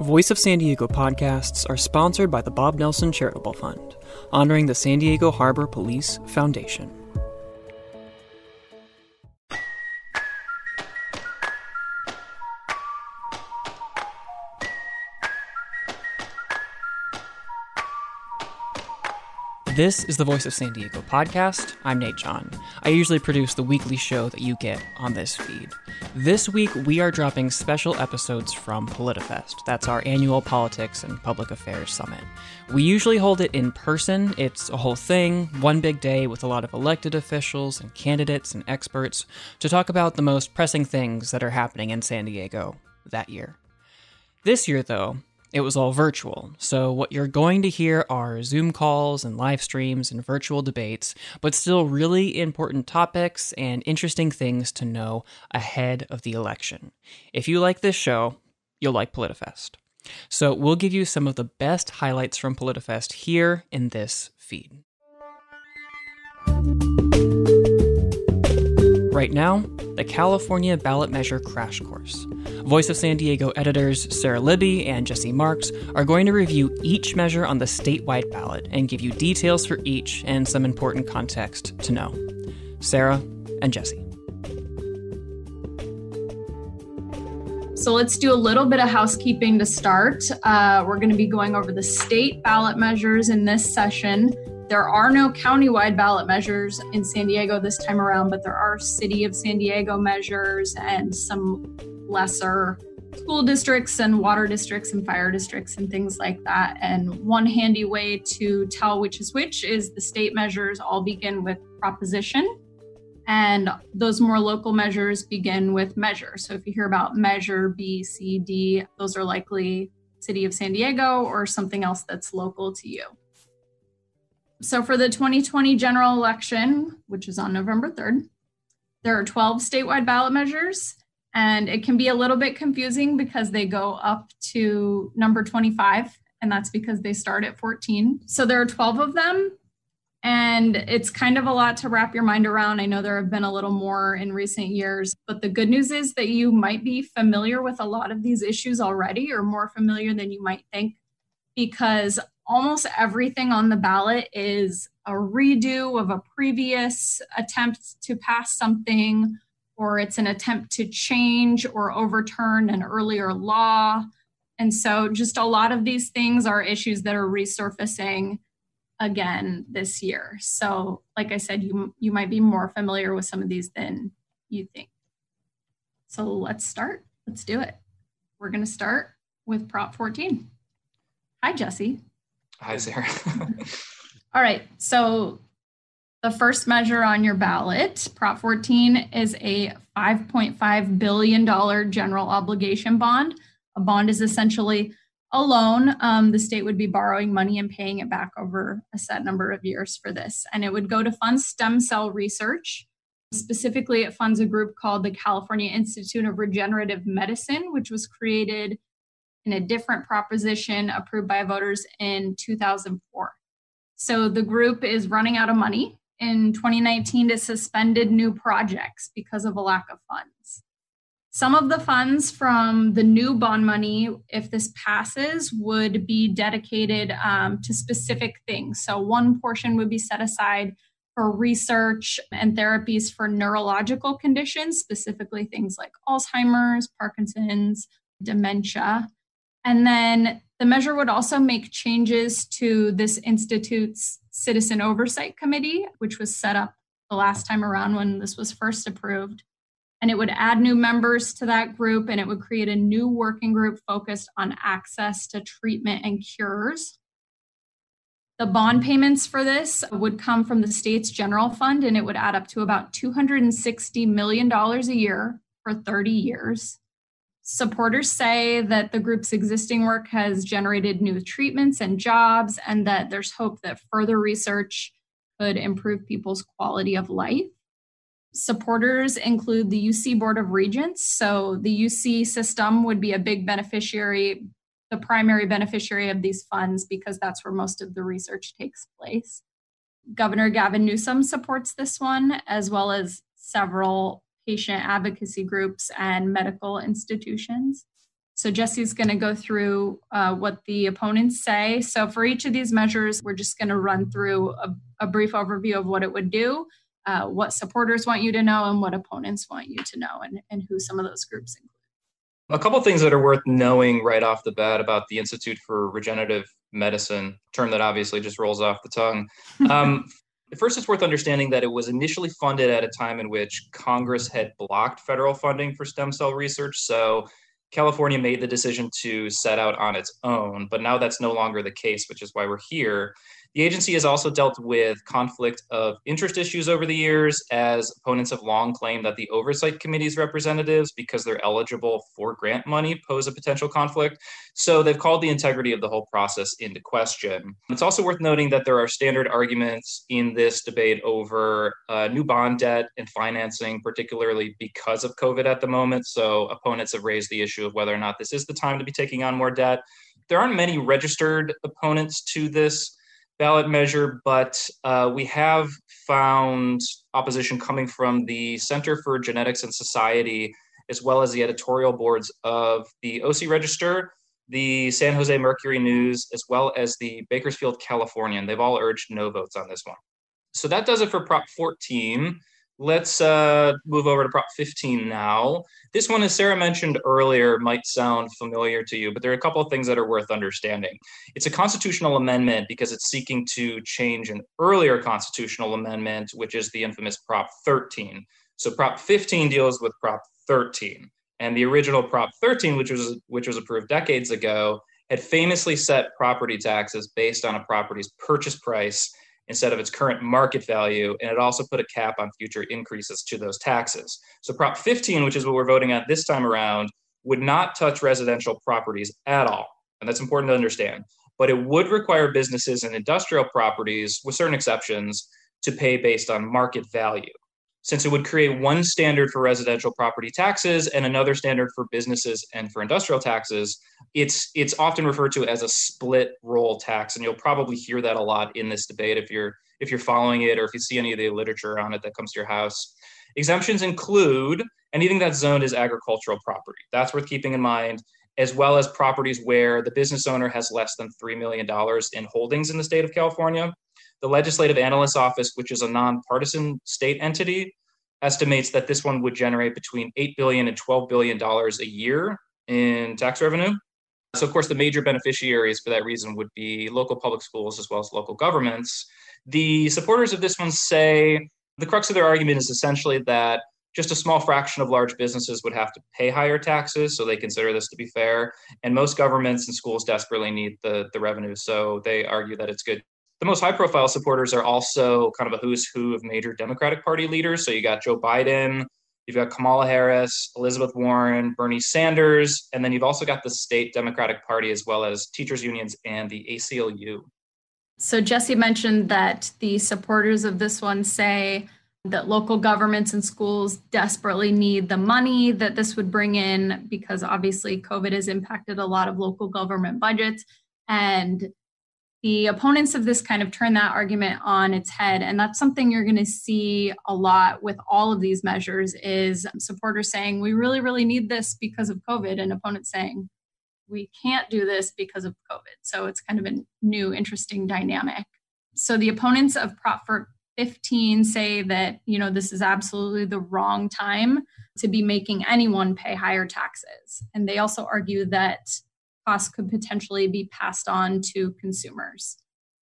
Voice of San Diego podcasts are sponsored by the Bob Nelson Charitable Fund, honoring the San Diego Harbor Police Foundation. This is the Voice of San Diego podcast. I'm Nate John. I usually produce the weekly show that you get on this feed. This week, we are dropping special episodes from PolitiFest. That's our annual politics and public affairs summit. We usually hold it in person. It's a whole thing, one big day with a lot of elected officials and candidates and experts to talk about the most pressing things that are happening in San Diego that year. This year, though, it was all virtual. So, what you're going to hear are Zoom calls and live streams and virtual debates, but still really important topics and interesting things to know ahead of the election. If you like this show, you'll like PolitiFest. So, we'll give you some of the best highlights from PolitiFest here in this feed. Right now, the California ballot measure crash course. Voice of San Diego editors Sara Libby and Jesse Marx are going to review each measure on the statewide ballot and give you details for each and some important context to know. Sara and Jesse. So let's do a little bit of housekeeping to start. Uh, we're going to be going over the state ballot measures in this session. There are no countywide ballot measures in San Diego this time around, but there are City of San Diego measures and some lesser school districts and water districts and fire districts and things like that. And one handy way to tell which is which is the state measures all begin with proposition. And those more local measures begin with measure. So if you hear about measure B, C, D, those are likely City of San Diego or something else that's local to you. So for the 2020 general election, which is on November 3rd, there are 12 statewide ballot measures and it can be a little bit confusing because they go up to number 25, and that's because they start at 14. So there are 12 of them, and it's kind of a lot to wrap your mind around. I know there have been a little more in recent years, but the good news is that you might be familiar with a lot of these issues already, or more familiar than you might think, because almost everything on the ballot is a redo of a previous attempt to pass something or it's an attempt to change or overturn an earlier law. And so, just a lot of these things are issues that are resurfacing again this year. So, like I said, you you might be more familiar with some of these than you think. So, let's start. Let's do it. We're going to start with Prop 14. Hi, Jesse. Hi, Sara. All right. So, the first measure on your ballot, Prop 14, is a $5.5 billion general obligation bond. A bond is essentially a loan. Um, the state would be borrowing money and paying it back over a set number of years for this. And it would go to fund stem cell research. Specifically, it funds a group called the California Institute of Regenerative Medicine, which was created in a different proposition approved by voters in 2004. So the group is running out of money in 2019 to suspended new projects because of a lack of funds. Some of the funds from the new bond money, if this passes, would be dedicated um, to specific things. So, one portion would be set aside for research and therapies for neurological conditions, specifically things like Alzheimer's, Parkinson's, dementia. And then the measure would also make changes to this institute's Citizen Oversight Committee, which was set up the last time around when this was first approved. And it would add new members to that group and it would create a new working group focused on access to treatment and cures. The bond payments for this would come from the state's general fund and it would add up to about $260 million a year for 30 years. Supporters say that the group's existing work has generated new treatments and jobs, and that there's hope that further research could improve people's quality of life. Supporters include the UC Board of Regents. So, the UC system would be a big beneficiary, the primary beneficiary of these funds, because that's where most of the research takes place. Governor Gavin Newsom supports this one, as well as several patient advocacy groups and medical institutions. So Jesse's going to go through uh, what the opponents say. So for each of these measures, we're just going to run through a, a, brief overview of what it would do, uh, what supporters want you to know, and what opponents want you to know, and, and who some of those groups include. A couple things that are worth knowing right off the bat about the Institute for Regenerative Medicine, term that obviously just rolls off the tongue. Um, First, it's worth understanding that it was initially funded at a time in which Congress had blocked federal funding for stem cell research. So California made the decision to set out on its own, but now that's no longer the case, which is why we're here. The agency has also dealt with conflict of interest issues over the years, as opponents have long claimed that the oversight committee's representatives, because they're eligible for grant money, pose a potential conflict. So they've called the integrity of the whole process into question. It's also worth noting that there are standard arguments in this debate over uh, new bond debt and financing, particularly because of COVID at the moment. So opponents have raised the issue of whether or not this is the time to be taking on more debt. There aren't many registered opponents to this ballot measure, but uh, we have found opposition coming from the Center for Genetics and Society, as well as the editorial boards of the OC Register, the San Jose Mercury News, as well as the Bakersfield Californian. They've all urged no votes on this one. So that does it for Prop 14. Let's uh, move over to Prop 15 now. This one, as Sara mentioned earlier, might sound familiar to you, but there are a couple of things that are worth understanding. It's a constitutional amendment because it's seeking to change an earlier constitutional amendment, which is the infamous Prop 13. So Prop 15 deals with Prop 13, and the original Prop 13, which was which was approved decades ago, had famously set property taxes based on a property's purchase price instead of its current market value. And it also put a cap on future increases to those taxes. So Prop 15, which is what we're voting on this time around, would not touch residential properties at all. And that's important to understand. But it would require businesses and industrial properties, with certain exceptions, to pay based on market value since it would create one standard for residential property taxes and another standard for businesses and for industrial taxes, it's it's often referred to as a split roll tax, and you'll probably hear that a lot in this debate if you're if you're following it or if you see any of the literature on it that comes to your house. Exemptions include anything that's zoned as agricultural property. That's worth keeping in mind, as well as properties where the business owner has less than $3 million in holdings in the state of California the Legislative Analyst's Office, which is a nonpartisan state entity, estimates that this one would generate between $8 billion and $12 billion a year in tax revenue. So, of course, the major beneficiaries for that reason would be local public schools as well as local governments. The supporters of this one say the crux of their argument is essentially that just a small fraction of large businesses would have to pay higher taxes, so they consider this to be fair. And most governments and schools desperately need the, the revenue, so they argue that it's good the most high profile supporters are also kind of a who's who of major Democratic Party leaders. So you got Joe Biden, you've got Kamala Harris, Elizabeth Warren, Bernie Sanders, and then you've also got the state Democratic Party as well as teachers unions and the ACLU. So Jesse mentioned that the supporters of this one say that local governments and schools desperately need the money that this would bring in because obviously COVID has impacted a lot of local government budgets. And the opponents of this kind of turn that argument on its head. And that's something you're going to see a lot with all of these measures is supporters saying we really really need this because of covid and opponents saying we can't do this because of covid. So it's kind of a new interesting dynamic. So the opponents of prop 15 say that you know this is absolutely the wrong time to be making anyone pay higher taxes. And they also argue that costs could potentially be passed on to consumers.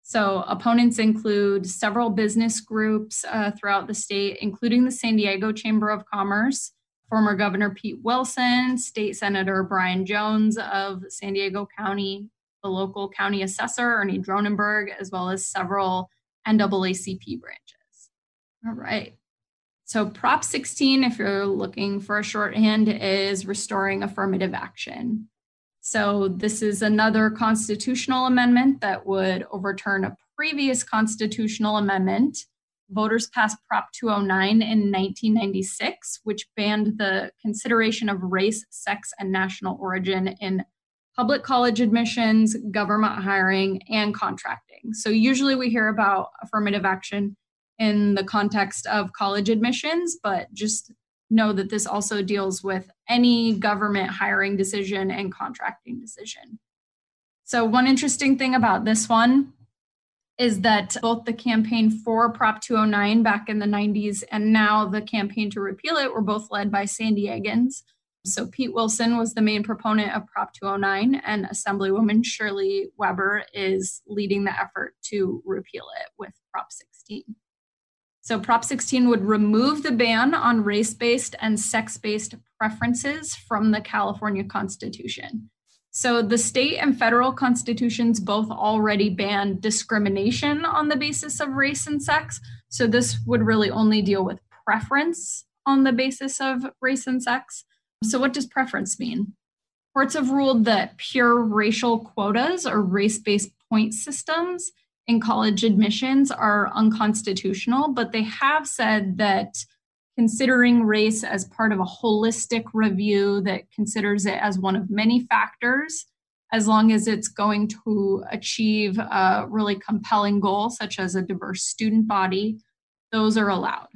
So, opponents include several business groups uh, throughout the state, including the San Diego Chamber of Commerce, former Governor Pete Wilson, State Senator Brian Jones of San Diego County, the local county assessor, Ernie Dronenburg, as well as several NAACP branches. All right. So, Prop 16, if you're looking for a shorthand, is restoring affirmative action. So, this is another constitutional amendment that would overturn a previous constitutional amendment. Voters passed Prop 209 in 1996, which banned the consideration of race, sex, and national origin in public college admissions, government hiring, and contracting. So, usually we hear about affirmative action in the context of college admissions, but just know that this also deals with any government hiring decision and contracting decision. So, one interesting thing about this one is that both the campaign for Prop 209 back in the 90s and now the campaign to repeal it were both led by San Diegans. So Pete Wilson was the main proponent of Prop 209, and Assemblywoman Shirley Weber is leading the effort to repeal it with Prop 16. So Prop 16 would remove the ban on race based and sex based preferences from the California Constitution. So the state and federal constitutions both already ban discrimination on the basis of race and sex. So this would really only deal with preference on the basis of race and sex. So, what does preference mean? Courts have ruled that pure racial quotas or race based point systems in college admissions are unconstitutional, but they have said that considering race as part of a holistic review that considers it as one of many factors, as long as it's going to achieve a really compelling goal, such as a diverse student body, those are allowed.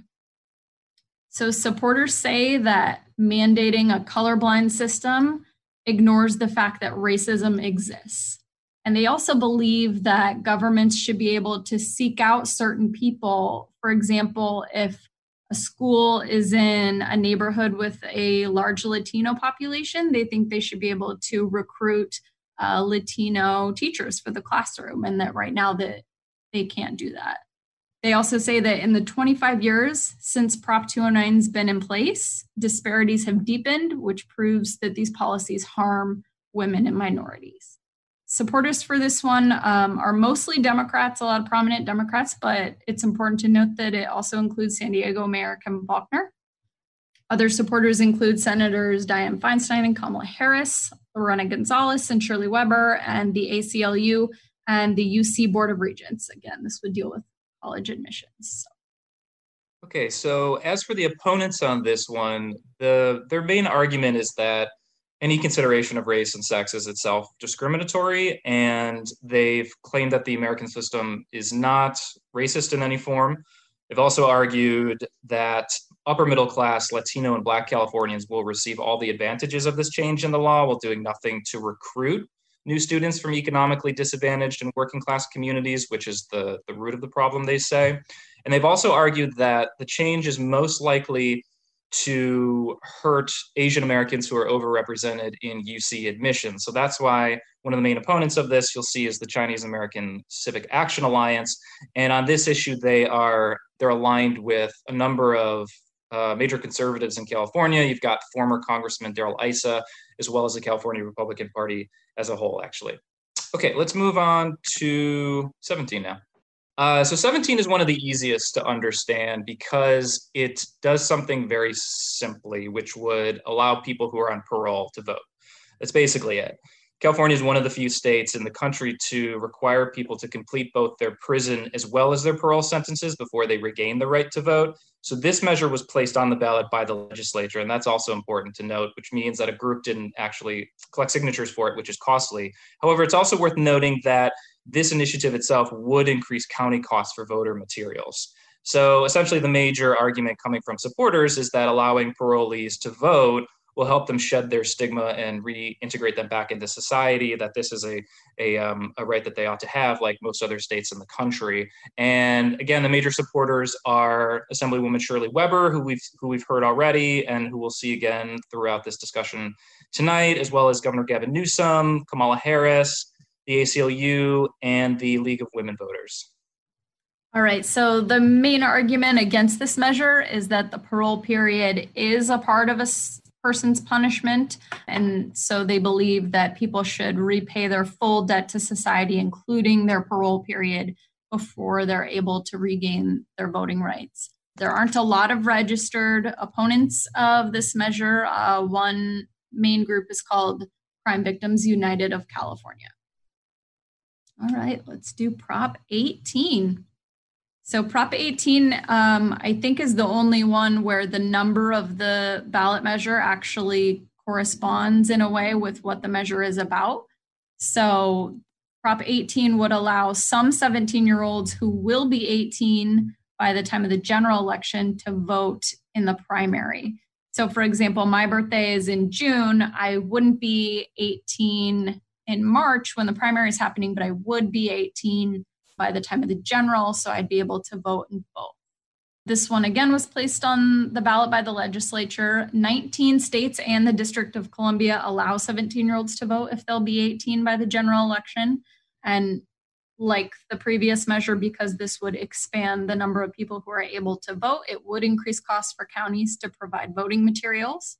So, supporters say that mandating a colorblind system ignores the fact that racism exists. And they also believe that governments should be able to seek out certain people. For example, if a school is in a neighborhood with a large Latino population, they think they should be able to recruit uh, Latino teachers for the classroom, and that right now that they can't do that. They also say that in the 25 years since Prop 209's been in place, disparities have deepened, which proves that these policies harm women and minorities. Supporters for this one um, are mostly Democrats, a lot of prominent Democrats, but it's important to note that it also includes San Diego Mayor Kevin Faulconer. Other supporters include Senators Dianne Feinstein and Kamala Harris, Lorena Gonzalez and Shirley Weber, and the ACLU and the UC Board of Regents. Again, this would deal with college admissions. Okay, so as for the opponents on this one, the their main argument is that any consideration of race and sex is itself discriminatory, and they've claimed that the American system is not racist in any form. They've also argued that upper middle class Latino and Black Californians will receive all the advantages of this change in the law while doing nothing to recruit new students from economically disadvantaged and working class communities, which is the, the root of the problem, they say. And they've also argued that the change is most likely to hurt Asian Americans who are overrepresented in UC admissions. So that's why one of the main opponents of this you'll see is the Chinese American Civic Action Alliance. And on this issue, they are they're aligned with a number of uh, major conservatives in California. You've got former Congressman Darrell Issa, as well as the California Republican Party as a whole, actually. Okay, let's move on to 17 now. Uh, so 17 is one of the easiest to understand because it does something very simply, which would allow people who are on parole to vote. That's basically it. California is one of the few states in the country to require people to complete both their prison as well as their parole sentences before they regain the right to vote. So this measure was placed on the ballot by the legislature, and that's also important to note, which means that a group didn't actually collect signatures for it, which is costly. However, it's also worth noting that this initiative itself would increase county costs for voter materials. So essentially, the major argument coming from supporters is that allowing parolees to vote will help them shed their stigma and reintegrate them back into society. That this is a a, um, a right that they ought to have, like most other states in the country. And again, the major supporters are Assemblywoman Shirley Weber, who we've who we've heard already, and who we'll see again throughout this discussion tonight, as well as Governor Gavin Newsom, Kamala Harris, the ACLU, and the League of Women Voters. All right, so the main argument against this measure is that the parole period is a part of a person's punishment. And so they believe that people should repay their full debt to society, including their parole period, before they're able to regain their voting rights. There aren't a lot of registered opponents of this measure. Uh, one main group is called Crime Victims United of California. All right, let's do Prop 18. So Prop 18, um, I think, is the only one where the number of the ballot measure actually corresponds in a way with what the measure is about. So Prop 18 would allow some 17 year olds who will be 18 by the time of the general election to vote in the primary. So, for example, my birthday is in June. I wouldn't be 18 in March when the primary is happening, but I would be 18 by the time of the general. So I'd be able to vote in both. This one again was placed on the ballot by the legislature. 19 states and the District of Columbia allow 17 year olds to vote if they'll be 18 by the general election. And like the previous measure, because this would expand the number of people who are able to vote, it would increase costs for counties to provide voting materials.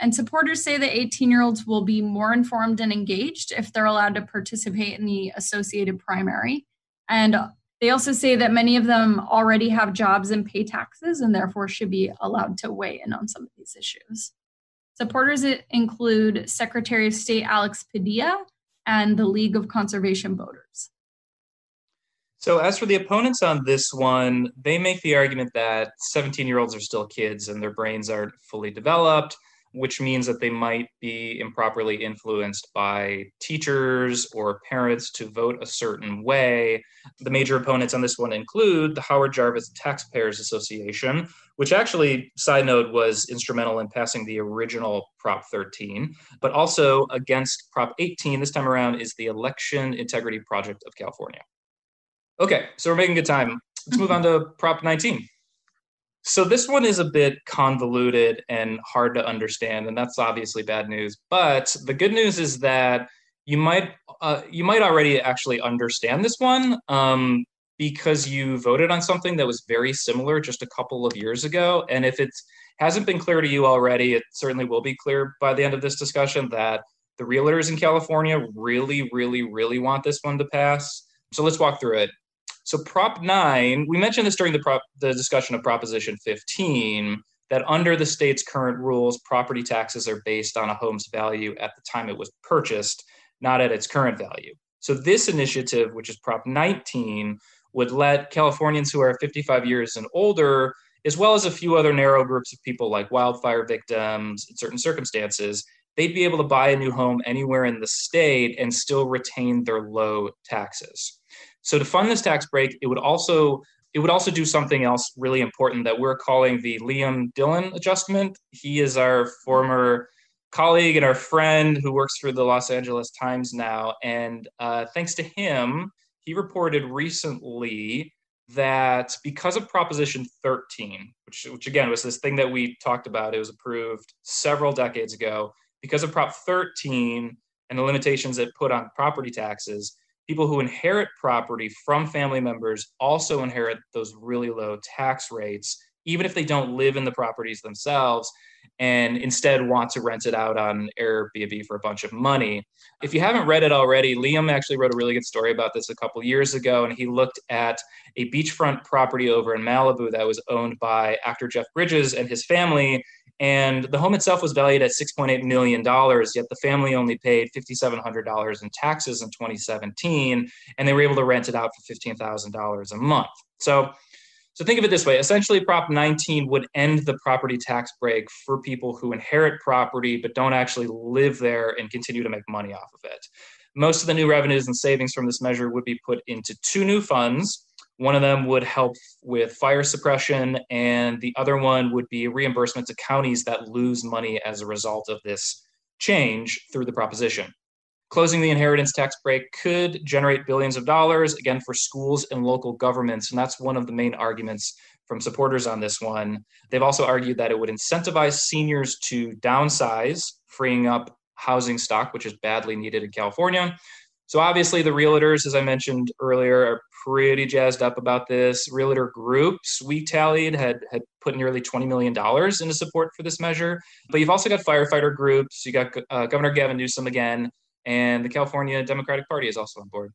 And supporters say that 18 year olds will be more informed and engaged if they're allowed to participate in the associated primary. And they also say that many of them already have jobs and pay taxes and therefore should be allowed to weigh in on some of these issues. Supporters include Secretary of State Alex Padilla and the League of Conservation Voters. So, as for the opponents on this one, they make the argument that 17 year olds are still kids and their brains aren't fully developed which means that they might be improperly influenced by teachers or parents to vote a certain way. The major opponents on this one include the Howard Jarvis Taxpayers Association, which actually, side note, was instrumental in passing the original Prop 13, but also against Prop 18 this time around is the Election Integrity Project of California. Okay, so we're making good time. Let's move mm-hmm. on to Prop 19. So this one is a bit convoluted and hard to understand, and that's obviously bad news. But the good news is that you might uh, you might already actually understand this one um, because you voted on something that was very similar just a couple of years ago. And if it hasn't been clear to you already, it certainly will be clear by the end of this discussion that the realtors in California really, really, really want this one to pass. So let's walk through it. So Prop 9, we mentioned this during the, prop, the discussion of Proposition 15, that under the state's current rules, property taxes are based on a home's value at the time it was purchased, not at its current value. So this initiative, which is Prop 19, would let Californians who are 55 years and older, as well as a few other narrow groups of people like wildfire victims in certain circumstances, they'd be able to buy a new home anywhere in the state and still retain their low taxes. So to fund this tax break, it would also it would also do something else really important that we're calling the Liam Dillon adjustment. He is our former colleague and our friend who works for the Los Angeles Times now. And uh, thanks to him, he reported recently that because of Proposition 13, which, which again was this thing that we talked about, it was approved several decades ago. Because of Prop 13 and the limitations it put on property taxes, people who inherit property from family members also inherit those really low tax rates, even if they don't live in the properties themselves and instead want to rent it out on Airbnb for a bunch of money. If you haven't read it already, Liam actually wrote a really good story about this a couple years ago, and he looked at a beachfront property over in Malibu that was owned by actor Jeff Bridges and his family and the home itself was valued at $6.8 million, yet the family only paid $5,700 in taxes in 2017, and they were able to rent it out for $15,000 a month. So, so think of it this way essentially, Prop 19 would end the property tax break for people who inherit property but don't actually live there and continue to make money off of it. Most of the new revenues and savings from this measure would be put into two new funds one of them would help with fire suppression, and the other one would be reimbursement to counties that lose money as a result of this change through the proposition. Closing the inheritance tax break could generate billions of dollars, again, for schools and local governments. And that's one of the main arguments from supporters on this one. They've also argued that it would incentivize seniors to downsize, freeing up housing stock, which is badly needed in California. So obviously, the realtors, as I mentioned earlier, are pretty jazzed up about this. Realtor groups we tallied had had put nearly twenty million dollars into support for this measure. But you've also got firefighter groups. You got uh, Governor Gavin Newsom again, and the California Democratic Party is also on board.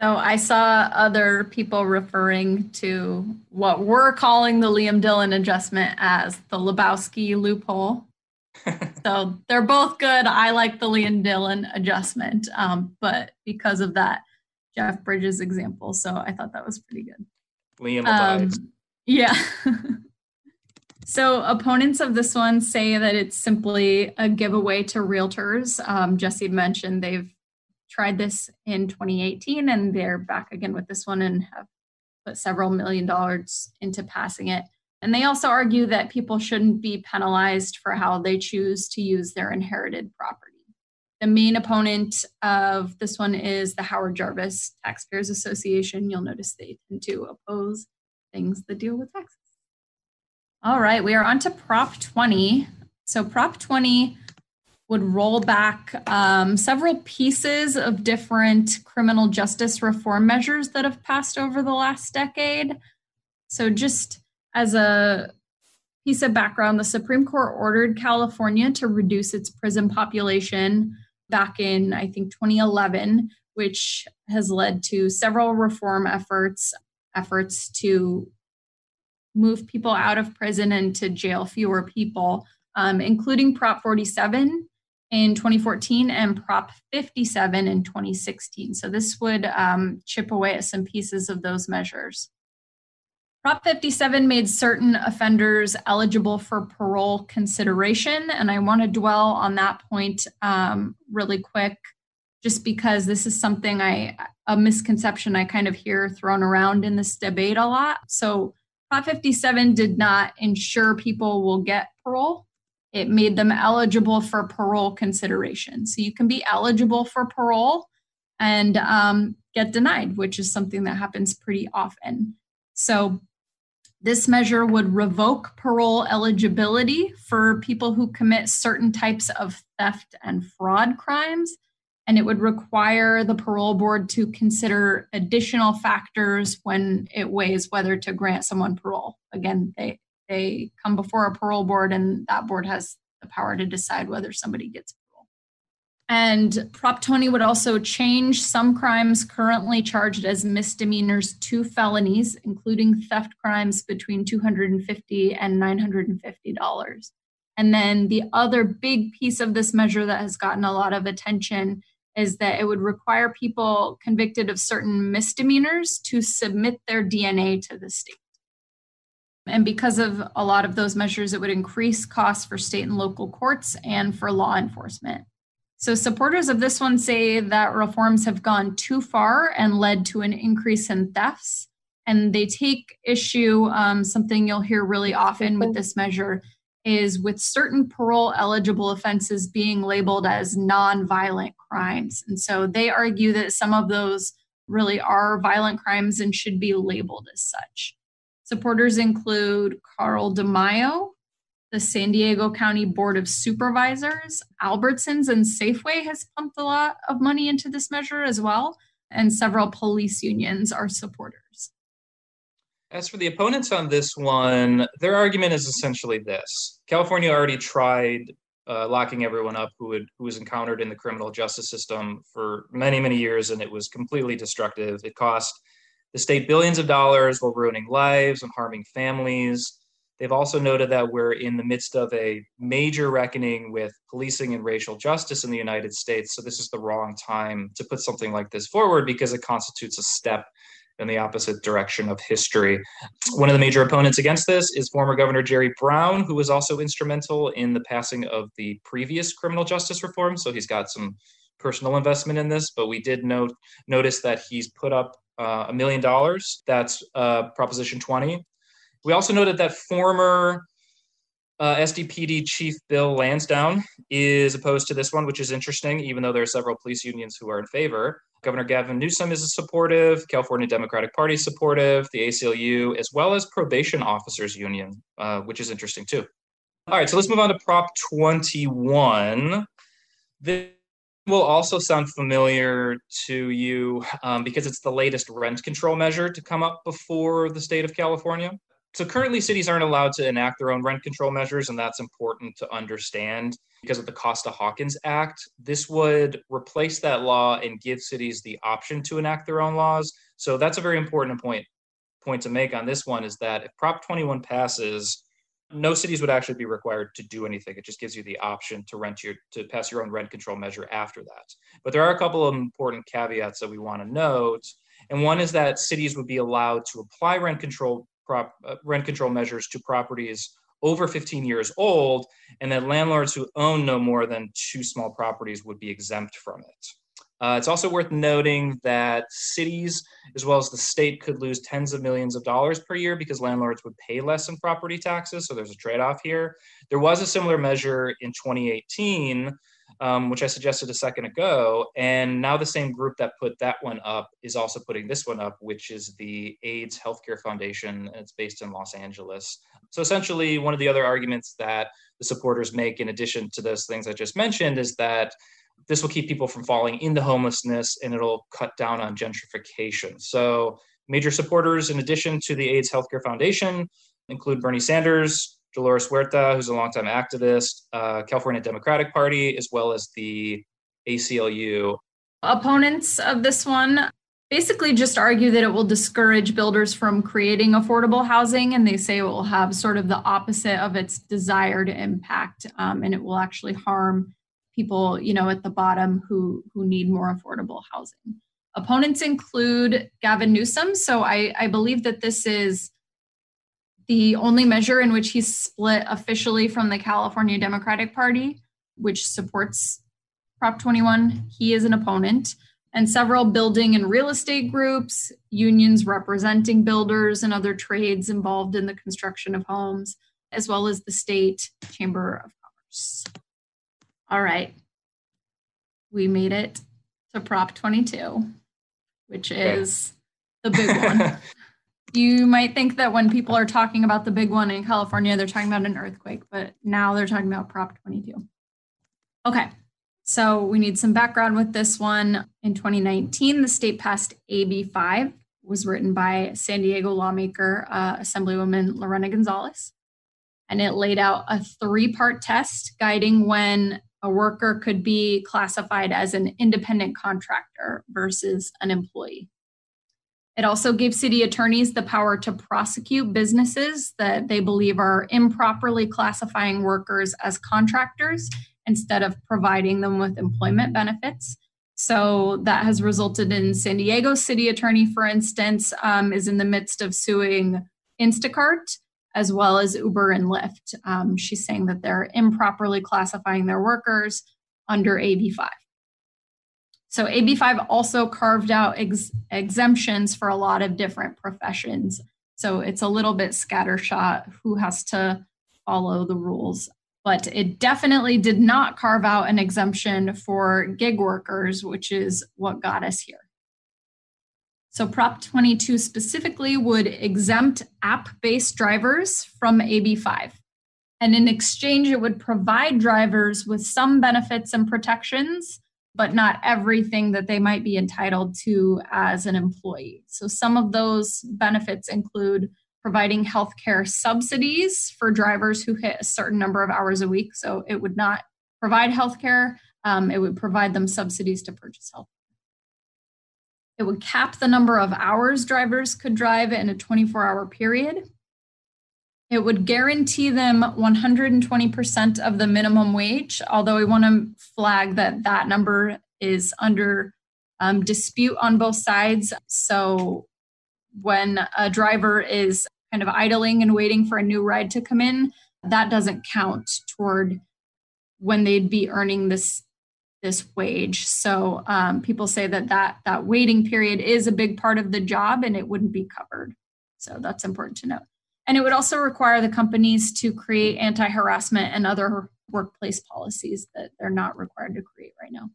So I saw other people referring to what we're calling the Liam Dillon adjustment as the Lebowski loophole. so they're both good. I like the Liam Dillon adjustment, um, but because of that Jeff Bridges example, so I thought that was pretty good. Liam um, Yeah. so opponents of this one say that it's simply a giveaway to realtors. Um, Jesse mentioned they've tried this in 2018 and they're back again with this one and have put several million dollars into passing it. And they also argue that people shouldn't be penalized for how they choose to use their inherited property. The main opponent of this one is the Howard Jarvis Taxpayers Association. You'll notice they tend to oppose things that deal with taxes. All right, we are on to Prop 20. So, Prop 20 would roll back um, several pieces of different criminal justice reform measures that have passed over the last decade. So, just as a piece of background, the Supreme Court ordered California to reduce its prison population back in, I think, 2011, which has led to several reform efforts, efforts to move people out of prison and to jail fewer people, um, including Prop 47 in 2014 and Prop 57 in 2016. So this would um, chip away at some pieces of those measures. Prop 57 made certain offenders eligible for parole consideration, and I want to dwell on that point um, really quick, just because this is something I, a misconception I kind of hear thrown around in this debate a lot. So, Prop 57 did not ensure people will get parole. It made them eligible for parole consideration. So, you can be eligible for parole and um, get denied, which is something that happens pretty often. So, this measure would revoke parole eligibility for people who commit certain types of theft and fraud crimes. And it would require the parole board to consider additional factors when it weighs whether to grant someone parole. Again, they, they come before a parole board, and that board has the power to decide whether somebody gets parole. and Prop 20 would also change some crimes currently charged as misdemeanors to felonies, including theft crimes between 250 and $950. And then the other big piece of this measure that has gotten a lot of attention is that it would require people convicted of certain misdemeanors to submit their DNA to the state. And because of a lot of those measures, it would increase costs for state and local courts and for law enforcement. So, supporters of this one say that reforms have gone too far and led to an increase in thefts. And they take issue, um, something you'll hear really often with this measure is with certain parole eligible offenses being labeled as non-violent crimes. And so they argue that some of those really are violent crimes and should be labeled as such. Supporters include Carl DeMaio, the San Diego County Board of Supervisors. Albertsons and Safeway has pumped a lot of money into this measure as well, and several police unions are supporters. As for the opponents on this one, their argument is essentially this California already tried uh, locking everyone up who, who was encountered in the criminal justice system for many, many years, and it was completely destructive. It cost the state billions of dollars while ruining lives and harming families. They've also noted that we're in the midst of a major reckoning with policing and racial justice in the United States. So, this is the wrong time to put something like this forward because it constitutes a step in the opposite direction of history. One of the major opponents against this is former Governor Jerry Brown, who was also instrumental in the passing of the previous criminal justice reform. So, he's got some personal investment in this, but we did note notice that he's put up uh, a million dollars. That's uh, Proposition 20 we also noted that former uh, SDPD Chief Bill Lansdowne is opposed to this one, which is interesting, even though there are several police unions who are in favor. Governor Gavin Newsom is supportive, California Democratic Party is supportive, the ACLU, as well as Probation Officers Union, uh, which is interesting too. All right, so let's move on to Prop 21. This will also sound familiar to you um, because it's the latest rent control measure to come up before the state of California so currently cities aren't allowed to enact their own rent control measures and that's important to understand because of the costa-hawkins act. This would replace that law and give cities the option to enact their own laws. So that's a very important point point to make on this one is that if prop 21 passes no cities would actually be required to do anything. It just gives you the option to rent your to pass your own rent control measure after that. But there are a couple of important caveats that we want to note and one is that cities would be allowed to apply rent control prop, uh, rent control measures to properties over 15 years old, and that landlords who own no more than two small properties would be exempt from it. Uh, it's also worth noting that cities, as well as the state, could lose tens of millions of dollars per year because landlords would pay less in property taxes. So there's a trade off here. There was a similar measure in 2018, um, which I suggested a second ago. And now the same group that put that one up is also putting this one up, which is the AIDS Healthcare Foundation. And it's based in Los Angeles. So essentially, one of the other arguments that the supporters make, in addition to those things I just mentioned, is that this will keep people from falling into homelessness and it'll cut down on gentrification. So, major supporters, in addition to the AIDS Healthcare Foundation, include Bernie Sanders, Dolores Huerta, who's a longtime activist, uh, California Democratic Party, as well as the ACLU. Opponents of this one basically just argue that it will discourage builders from creating affordable housing, and they say it will have sort of the opposite of its desired impact, um, and it will actually harm people, you know, at the bottom who who need more affordable housing. Opponents include Gavin Newsom. So I, I believe that this is the only measure in which he's split officially from the California Democratic Party, which supports Prop 21. He is an opponent. And several building and real estate groups, unions representing builders and other trades involved in the construction of homes, as well as the state chamber of commerce. All right. We made it to Prop 22, which is the big one. you might think that when people are talking about the big one in California, they're talking about an earthquake, but now they're talking about Prop 22. Okay, so we need some background with this one. In 2019, the state passed AB 5, was written by San Diego lawmaker uh, Assemblywoman Lorena Gonzalez, and it laid out a three-part test guiding when a worker could be classified as an independent contractor versus an employee. It also gave city attorneys the power to prosecute businesses that they believe are improperly classifying workers as contractors instead of providing them with employment benefits. So that has resulted in San Diego city attorney, for instance, um, is in the midst of suing Instacart as well as Uber and Lyft. Um, she's saying that they're improperly classifying their workers under AB5. So AB5 also carved out ex- exemptions for a lot of different professions. So it's a little bit scattershot who has to follow the rules. But it definitely did not carve out an exemption for gig workers, which is what got us here. So Prop 22 specifically would exempt app-based drivers from AB5. And in exchange, it would provide drivers with some benefits and protections, but not everything that they might be entitled to as an employee. So some of those benefits include providing healthcare subsidies for drivers who hit a certain number of hours a week. So it would not provide healthcare, um, it would provide them subsidies to purchase health it would cap the number of hours drivers could drive in a 24 hour period. It would guarantee them 120% of the minimum wage, although we want to flag that that number is under um, dispute on both sides. So when a driver is kind of idling and waiting for a new ride to come in, that doesn't count toward when they'd be earning this this wage. So um, people say that, that that waiting period is a big part of the job and it wouldn't be covered. So that's important to note. And it would also require the companies to create anti harassment and other workplace policies that they're not required to create right now.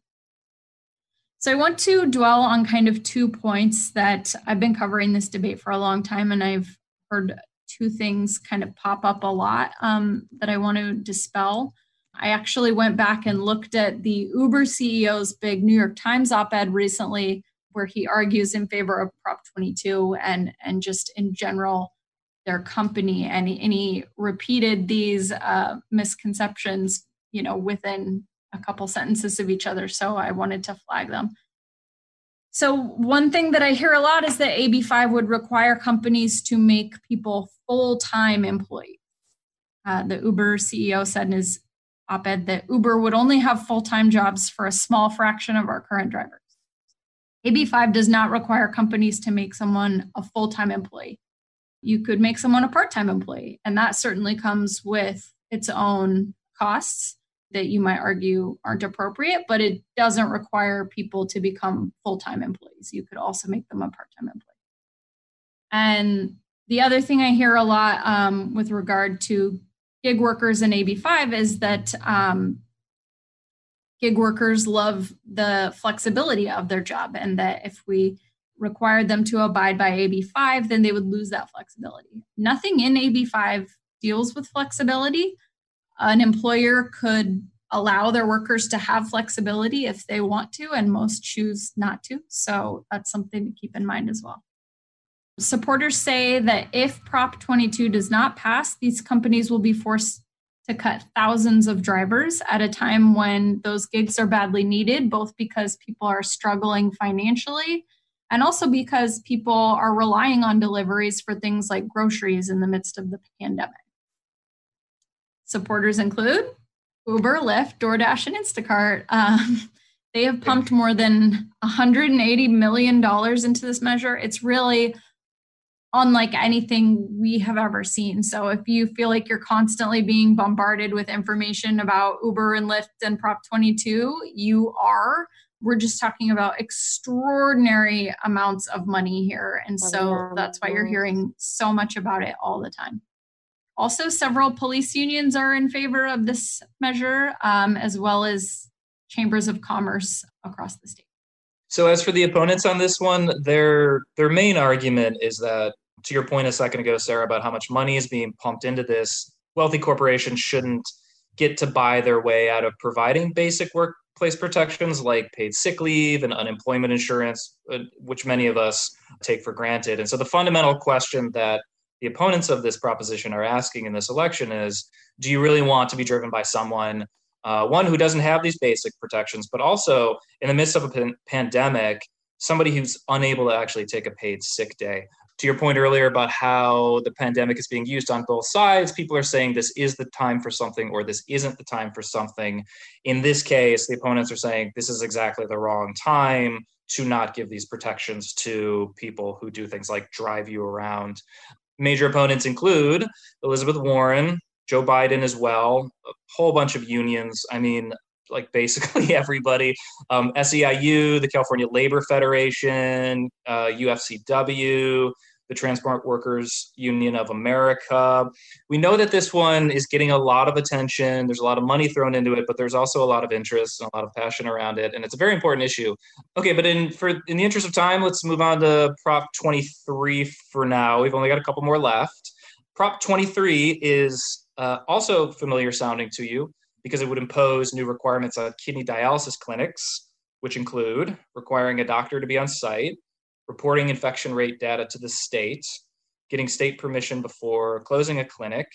So I want to dwell on kind of two points that I've been covering this debate for a long time, and I've heard two things kind of pop up a lot um, that I want to dispel. I actually went back and looked at the Uber CEO's big New York Times op ed recently, where he argues in favor of Prop 22 and, and just in general their company. And and he repeated these uh, misconceptions, you know, within a couple sentences of each other. So I wanted to flag them. So, one thing that I hear a lot is that AB5 would require companies to make people full time employees. Uh, the Uber CEO said in his op ed that Uber would only have full time jobs for a small fraction of our current drivers. AB5 does not require companies to make someone a full time employee. You could make someone a part time employee, and that certainly comes with its own costs. that you might argue aren't appropriate, but it doesn't require people to become full time employees. You could also make them a part time employee. And the other thing I hear a lot um, with regard to gig workers and AB5 is that um, gig workers love the flexibility of their job, and that if we required them to abide by AB5, then they would lose that flexibility. Nothing in AB5 deals with flexibility. An employer could allow their workers to have flexibility if they want to, and most choose not to. So that's something to keep in mind as well. Supporters say that if Prop 22 does not pass, these companies will be forced to cut thousands of drivers at a time when those gigs are badly needed, both because people are struggling financially and also because people are relying on deliveries for things like groceries in the midst of the pandemic. Supporters include Uber, Lyft, DoorDash, and Instacart. Um, they have pumped more than $180 million into this measure. It's really unlike anything we have ever seen. So if you feel like you're constantly being bombarded with information about Uber and Lyft and Prop 22, you are. We're just talking about extraordinary amounts of money here. And so that's why you're hearing so much about it all the time. Also, several police unions are in favor of this measure, um, as well as chambers of commerce across the state. So as for the opponents on this one, their their main argument is that to your point a second ago, Sara, about how much money is being pumped into this, wealthy corporations shouldn't get to buy their way out of providing basic workplace protections like paid sick leave and unemployment insurance, uh, which many of us take for granted. And so the fundamental question that the opponents of this proposition are asking in this election is do you really want to be driven by someone uh, one who doesn't have these basic protections, but also in the midst of a pan- pandemic, somebody who's unable to actually take a paid sick day. To your point earlier about how the pandemic is being used on both sides, people are saying this is the time for something or this isn't the time for something. In this case, the opponents are saying this is exactly the wrong time to not give these protections to people who do things like drive you around. Major opponents include Elizabeth Warren, Joe Biden as well, a whole bunch of unions. I mean, like basically everybody. Um, SEIU, the California Labor Federation, uh, UFCW, the Transport Workers Union of America. We know that this one is getting a lot of attention. There's a lot of money thrown into it, but there's also a lot of interest and a lot of passion around it, and it's a very important issue. Okay, but in for in the interest of time, let's move on to Prop 23 for now. We've only got a couple more left. Prop 23 is uh, also familiar sounding to you because it would impose new requirements on kidney dialysis clinics, which include requiring a doctor to be on site, reporting infection rate data to the state, getting state permission before closing a clinic.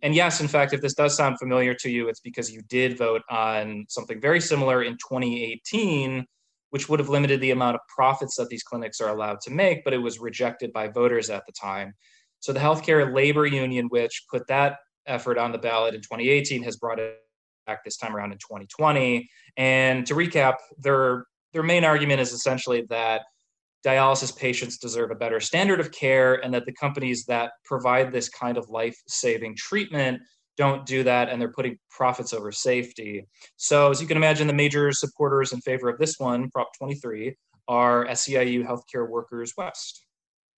And yes, in fact, if this does sound familiar to you, it's because you did vote on something very similar in 2018, which would have limited the amount of profits that these clinics are allowed to make, but it was rejected by voters at the time. So the healthcare labor union, which put that effort on the ballot in 2018 has brought it back this time around in 2020. And to recap, their their main argument is essentially that dialysis patients deserve a better standard of care and that the companies that provide this kind of life-saving treatment don't do that and they're putting profits over safety. So as you can imagine, the major supporters in favor of this one, Prop 23, are SEIU Healthcare Workers West.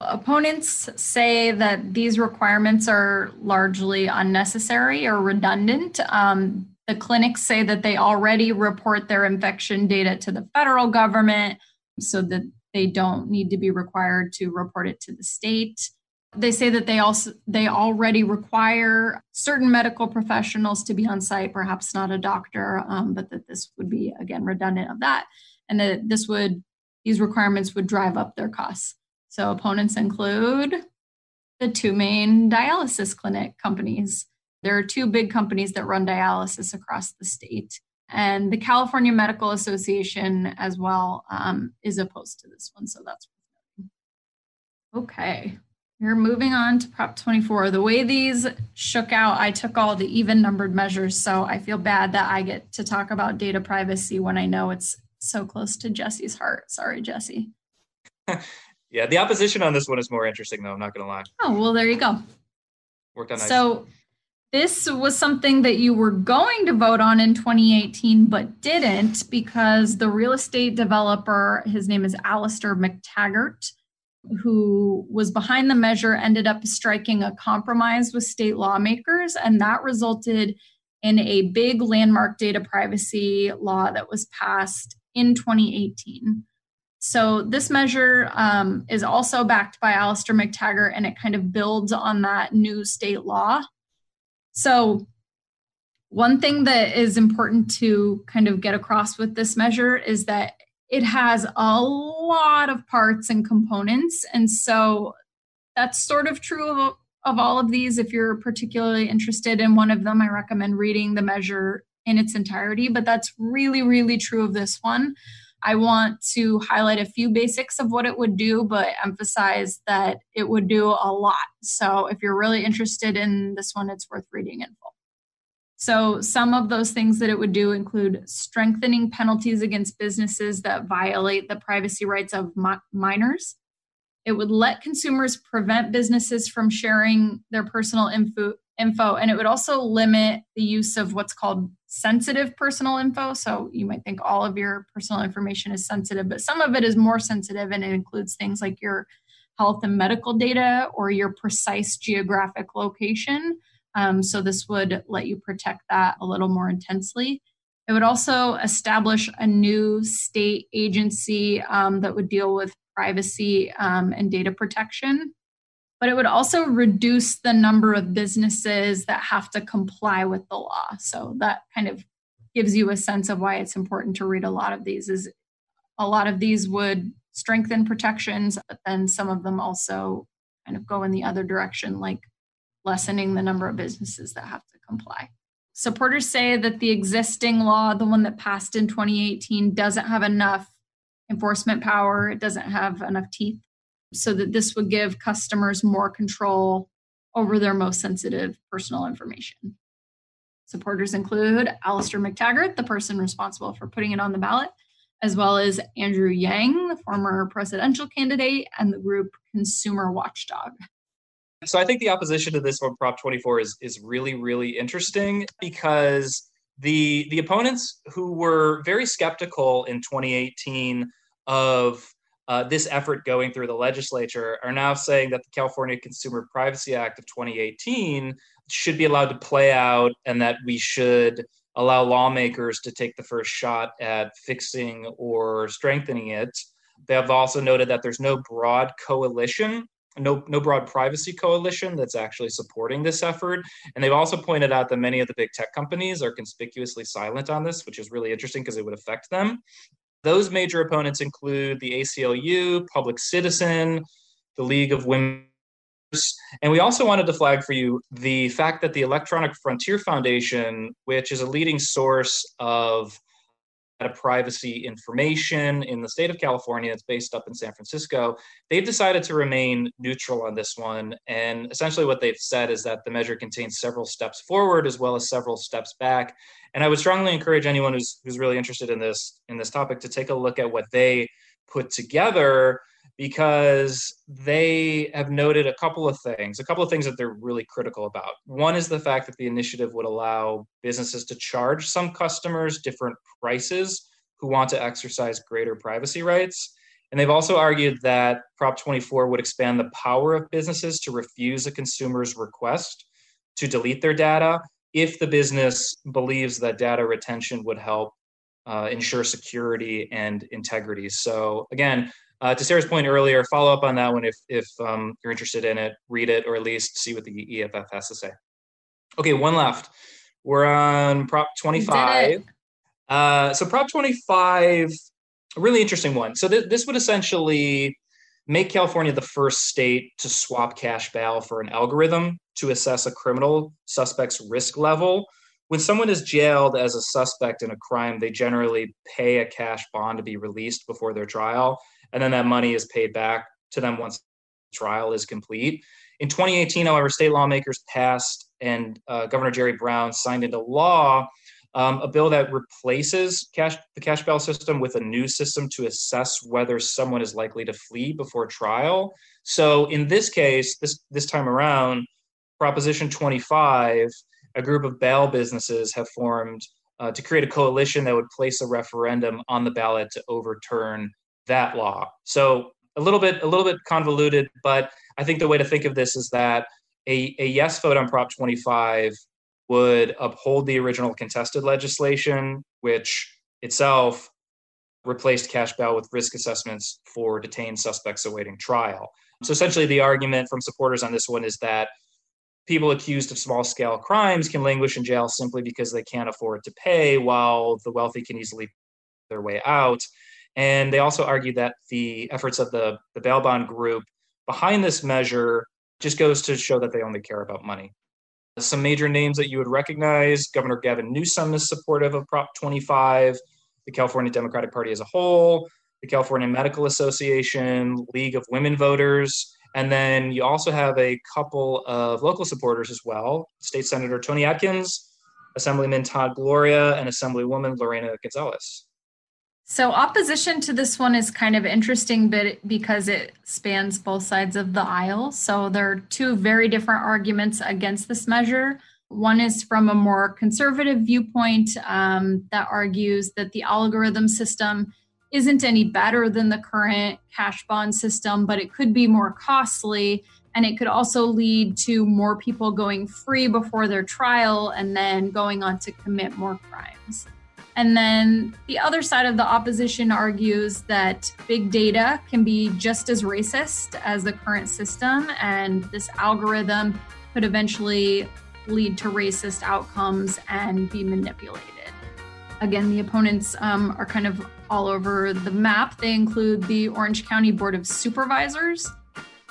Opponents say that these requirements are largely unnecessary or redundant. Um, the clinics say that they already report their infection data to the federal government so that they don't need to be required to report it to the state. They say that they also they already require certain medical professionals to be on site, perhaps not a doctor, um, but that this would be again redundant of that, and that this would these requirements would drive up their costs. So opponents include the two main dialysis clinic companies. There are two big companies that run dialysis across the state. And the California Medical Association as well um, is opposed to this one. So that's okay. We're moving on to Prop 24. The way these shook out, I took all the even numbered measures. So I feel bad that I get to talk about data privacy when I know it's so close to Jesse's heart. Sorry, Jesse. Yeah, the opposition on this one is more interesting, though. I'm not going to lie. Oh well, there you go. Worked on So, this was something that you were going to vote on in 2018 but didn't because the real estate developer, his name is Alastair Mactaggart, who was behind the measure, ended up striking a compromise with state lawmakers, and that resulted in a big landmark data privacy law that was passed in 2018. So this measure um, is also backed by Alastair Mactaggart, and it kind of builds on that new state law. So one thing that is important to kind of get across with this measure is that it has a lot of parts and components, and so that's sort of true of, of all of these. If you're particularly interested in one of them, I recommend reading the measure in its entirety, but that's really, really true of this one. I want to highlight a few basics of what it would do, but emphasize that it would do a lot. So if you're really interested in this one, it's worth reading in full. So some of those things that it would do include strengthening penalties against businesses that violate the privacy rights of mi- minors. It would let consumers prevent businesses from sharing their personal info, info and it would also limit the use of what's called sensitive personal info. So you might think all of your personal information is sensitive but some of it is more sensitive and it includes things like your health and medical data or your precise geographic location. Um, so this would let you protect that a little more intensely. It would also establish a new state agency um, that would deal with privacy um, and data protection but it would also reduce the number of businesses that have to comply with the law. So that kind of gives you a sense of why it's important to read a lot of these is a lot of these would strengthen protections, but then some of them also kind of go in the other direction, like lessening the number of businesses that have to comply. Supporters say that the existing law, the one that passed in 2018, doesn't have enough enforcement power, it doesn't have enough teeth so that this would give customers more control over their most sensitive personal information. Supporters include Alastair Mactaggart, the person responsible for putting it on the ballot, as well as Andrew Yang, the former presidential candidate, and the group Consumer Watchdog. So I think the opposition to this one, Prop 24, is is really really interesting because the the opponents who were very skeptical in 2018 of uh, this effort going through the legislature are now saying that the California Consumer Privacy Act of 2018 should be allowed to play out and that we should allow lawmakers to take the first shot at fixing or strengthening it. They have also noted that there's no broad coalition, no, no broad privacy coalition that's actually supporting this effort. And they've also pointed out that many of the big tech companies are conspicuously silent on this, which is really interesting because it would affect them. Those major opponents include the ACLU, Public Citizen, the League of Women. And we also wanted to flag for you the fact that the Electronic Frontier Foundation, which is a leading source of data privacy information in the state of California. It's based up in San Francisco. They've decided to remain neutral on this one. And essentially, what they've said is that the measure contains several steps forward as well as several steps back. And I would strongly encourage anyone who's, who's really interested in this in this topic to take a look at what they put together because they have noted a couple of things, a couple of things that they're really critical about. One is the fact that the initiative would allow businesses to charge some customers different prices who want to exercise greater privacy rights. And they've also argued that Prop 24 would expand the power of businesses to refuse a consumer's request to delete their data if the business believes that data retention would help uh, ensure security and integrity. So, again, uh, to Sara's point earlier, follow up on that one if if um, you're interested in it, read it, or at least see what the EFF has to say. Okay, one left. We're on Prop 25. Uh, so Prop 25, a really interesting one. So th- this would essentially make California the first state to swap cash bail for an algorithm to assess a criminal suspect's risk level. When someone is jailed as a suspect in a crime, they generally pay a cash bond to be released before their trial and then that money is paid back to them once the trial is complete. In 2018, however, state lawmakers passed and uh, Governor Jerry Brown signed into law um, a bill that replaces cash, the cash bail system with a new system to assess whether someone is likely to flee before trial. So in this case, this this time around, Proposition 25 a group of bail businesses have formed uh, to create a coalition that would place a referendum on the ballot to overturn that law. So a little bit a little bit convoluted, but I think the way to think of this is that a, a yes vote on Prop 25 would uphold the original contested legislation, which itself replaced cash bail with risk assessments for detained suspects awaiting trial. So essentially, the argument from supporters on this one is that people accused of small scale crimes can languish in jail simply because they can't afford to pay, while the wealthy can easily their way out. And they also argue that the efforts of the, the bail bond group behind this measure just goes to show that they only care about money. Some major names that you would recognize Governor Gavin Newsom is supportive of Prop 25, the California Democratic Party as a whole, the California Medical Association, League of Women Voters, and then you also have a couple of local supporters as well State Senator Toni Atkins, Assemblyman Todd Gloria, and Assemblywoman Lorena Gonzalez. So, opposition to this one is kind of interesting but because it spans both sides of the aisle. So, there are two very different arguments against this measure. One is from a more conservative viewpoint um, that argues that the algorithm system isn't any better than the current cash bond system, but it could be more costly. And it could also lead to more people going free before their trial and then going on to commit more crimes. And then the other side of the opposition argues that big data can be just as racist as the current system, and this algorithm could eventually lead to racist outcomes and be manipulated. Again, the opponents um, are kind of all over the map. They include the Orange County Board of Supervisors,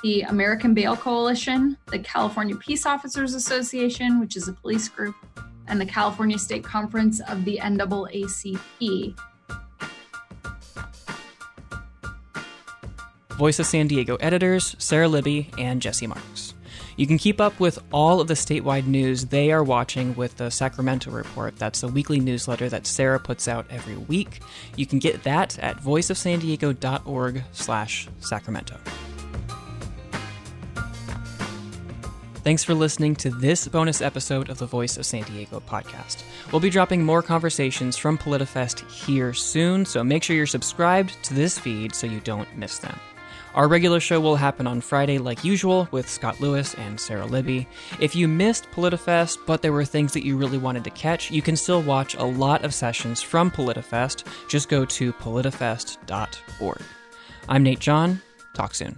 the American Bail Coalition, the California Peace Officers Association, which is a police group, and the California State Conference of the NAACP. Voice of San Diego editors Sara Libby and Jesse Marx. You can keep up with all of the statewide news they are watching with the Sacramento Report. That's a weekly newsletter that Sara puts out every week. You can get that at voiceofsandiego.org slash Sacramento. Thanks for listening to this bonus episode of the Voice of San Diego podcast. We'll be dropping more conversations from PolitiFest here soon, so make sure you're subscribed to this feed so you don't miss them. Our regular show will happen on Friday, like usual, with Scott Lewis and Sara Libby. If you missed PolitiFest, but there were things that you really wanted to catch, you can still watch a lot of sessions from PolitiFest. Just go to politifest.org. I'm Nate John. Talk soon.